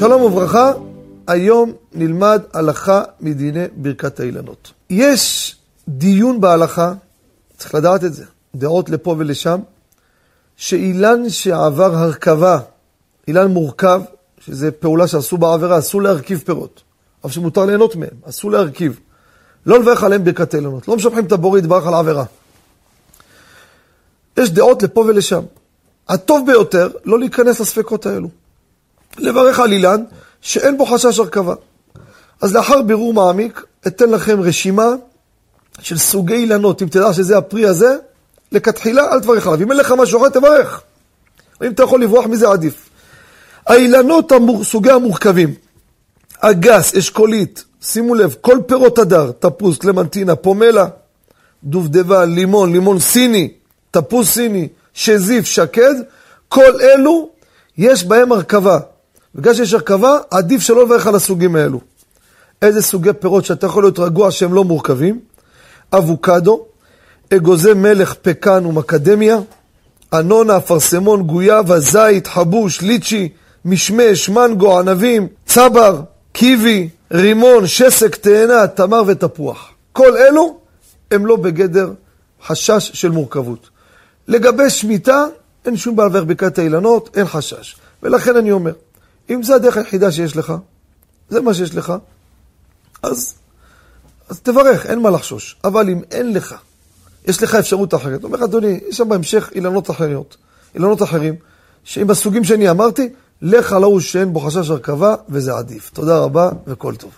שלום וברכה, היום נלמד הלכה מדיני ברכת האילנות. יש דיון בהלכה, צריך לדעת את זה, דעות לפה ולשם, שאילן שעבר הרכבה, אילן מורכב, שזה פעולה שעשו בעבירה, אסור להרכיב פירות, אבל שמותר ליהנות מהם, אסור להרכיב. לא לברך עליהם ברכת האילנות, לא משבחים את הבורא יתברך על העבירה. יש דעות לפה ולשם. הטוב ביותר, לא להיכנס לספקות האלו. לברך על אילן שאין בו חשש הרכבה. אז לאחר בירור מעמיק, אתן לכם רשימה של סוגי אילנות. אם תדע שזה הפרי הזה, לכתחילה אל תברך עליו. אם אין לך משהו אחר, תברך. אם אתה יכול לברוח מזה, עדיף. האילנות, המור... סוגי המורכבים, אגס, אשכולית, שימו לב, כל פירות הדר, תפוז, קלמנטינה, פומלה, דובדבן, לימון, לימון סיני, תפוז סיני, שזיף, שקד, כל אלו יש בהם הרכבה. בגלל שיש הרכבה, עדיף שלא לברך על הסוגים האלו. איזה סוגי פירות שאתה יכול להיות רגוע שהם לא מורכבים? אבוקדו, אגוזי מלך, פקן ומקדמיה, אנונה, אפרסמון, גויאבה, זית, חבוש, ליצ'י, משמש, מנגו, ענבים, צבר, קיבי, רימון, שסק, תאנה, תמר ותפוח. כל אלו הם לא בגדר חשש של מורכבות. לגבי שמיטה, אין שום בעיה לברך ברכת האילנות, אין חשש. ולכן אני אומר, אם זו הדרך היחידה שיש לך, זה מה שיש לך, אז, אז תברך, אין מה לחשוש. אבל אם אין לך, יש לך אפשרות אחרת. אומר אדוני, יש שם בהמשך אילנות אחריות, אילנות אחרים, שעם הסוגים שאני אמרתי, לך על ההוא שאין בו חשש הרכבה, וזה עדיף. תודה רבה וכל טוב.